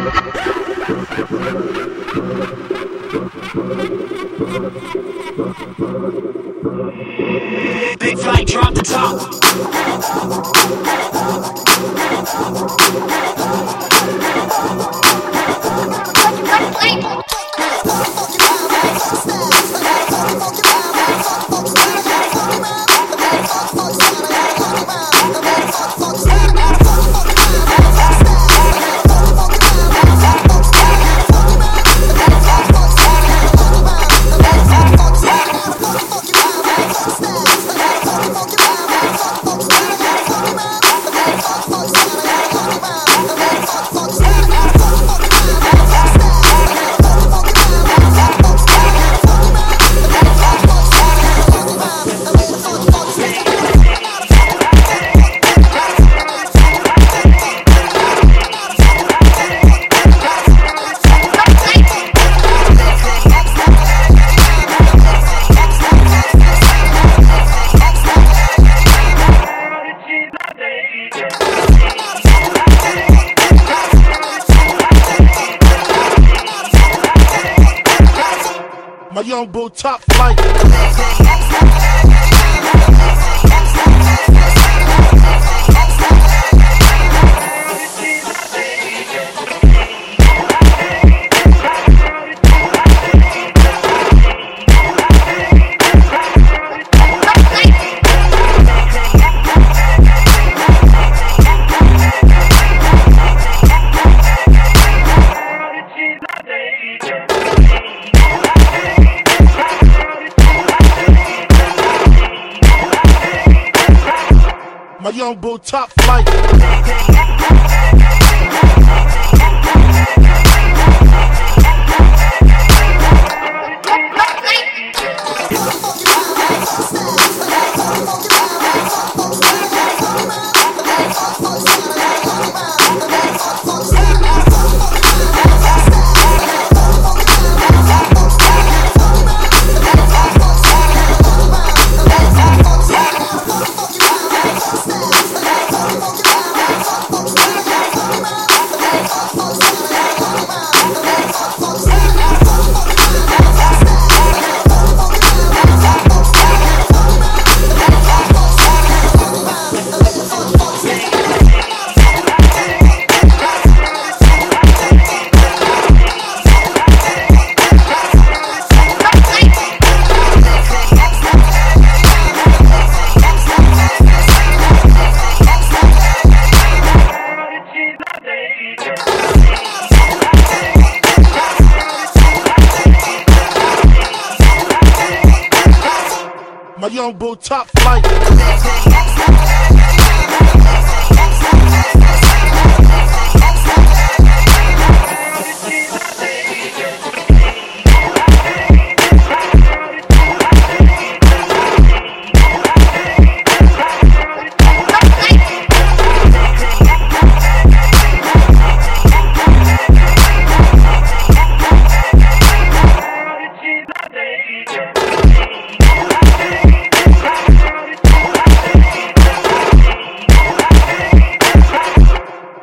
Big flight, drop the top. Young bull top flight. Top flight. Young bull top flight.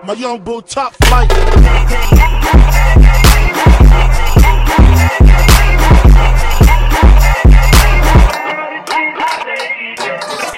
My young bull top flight.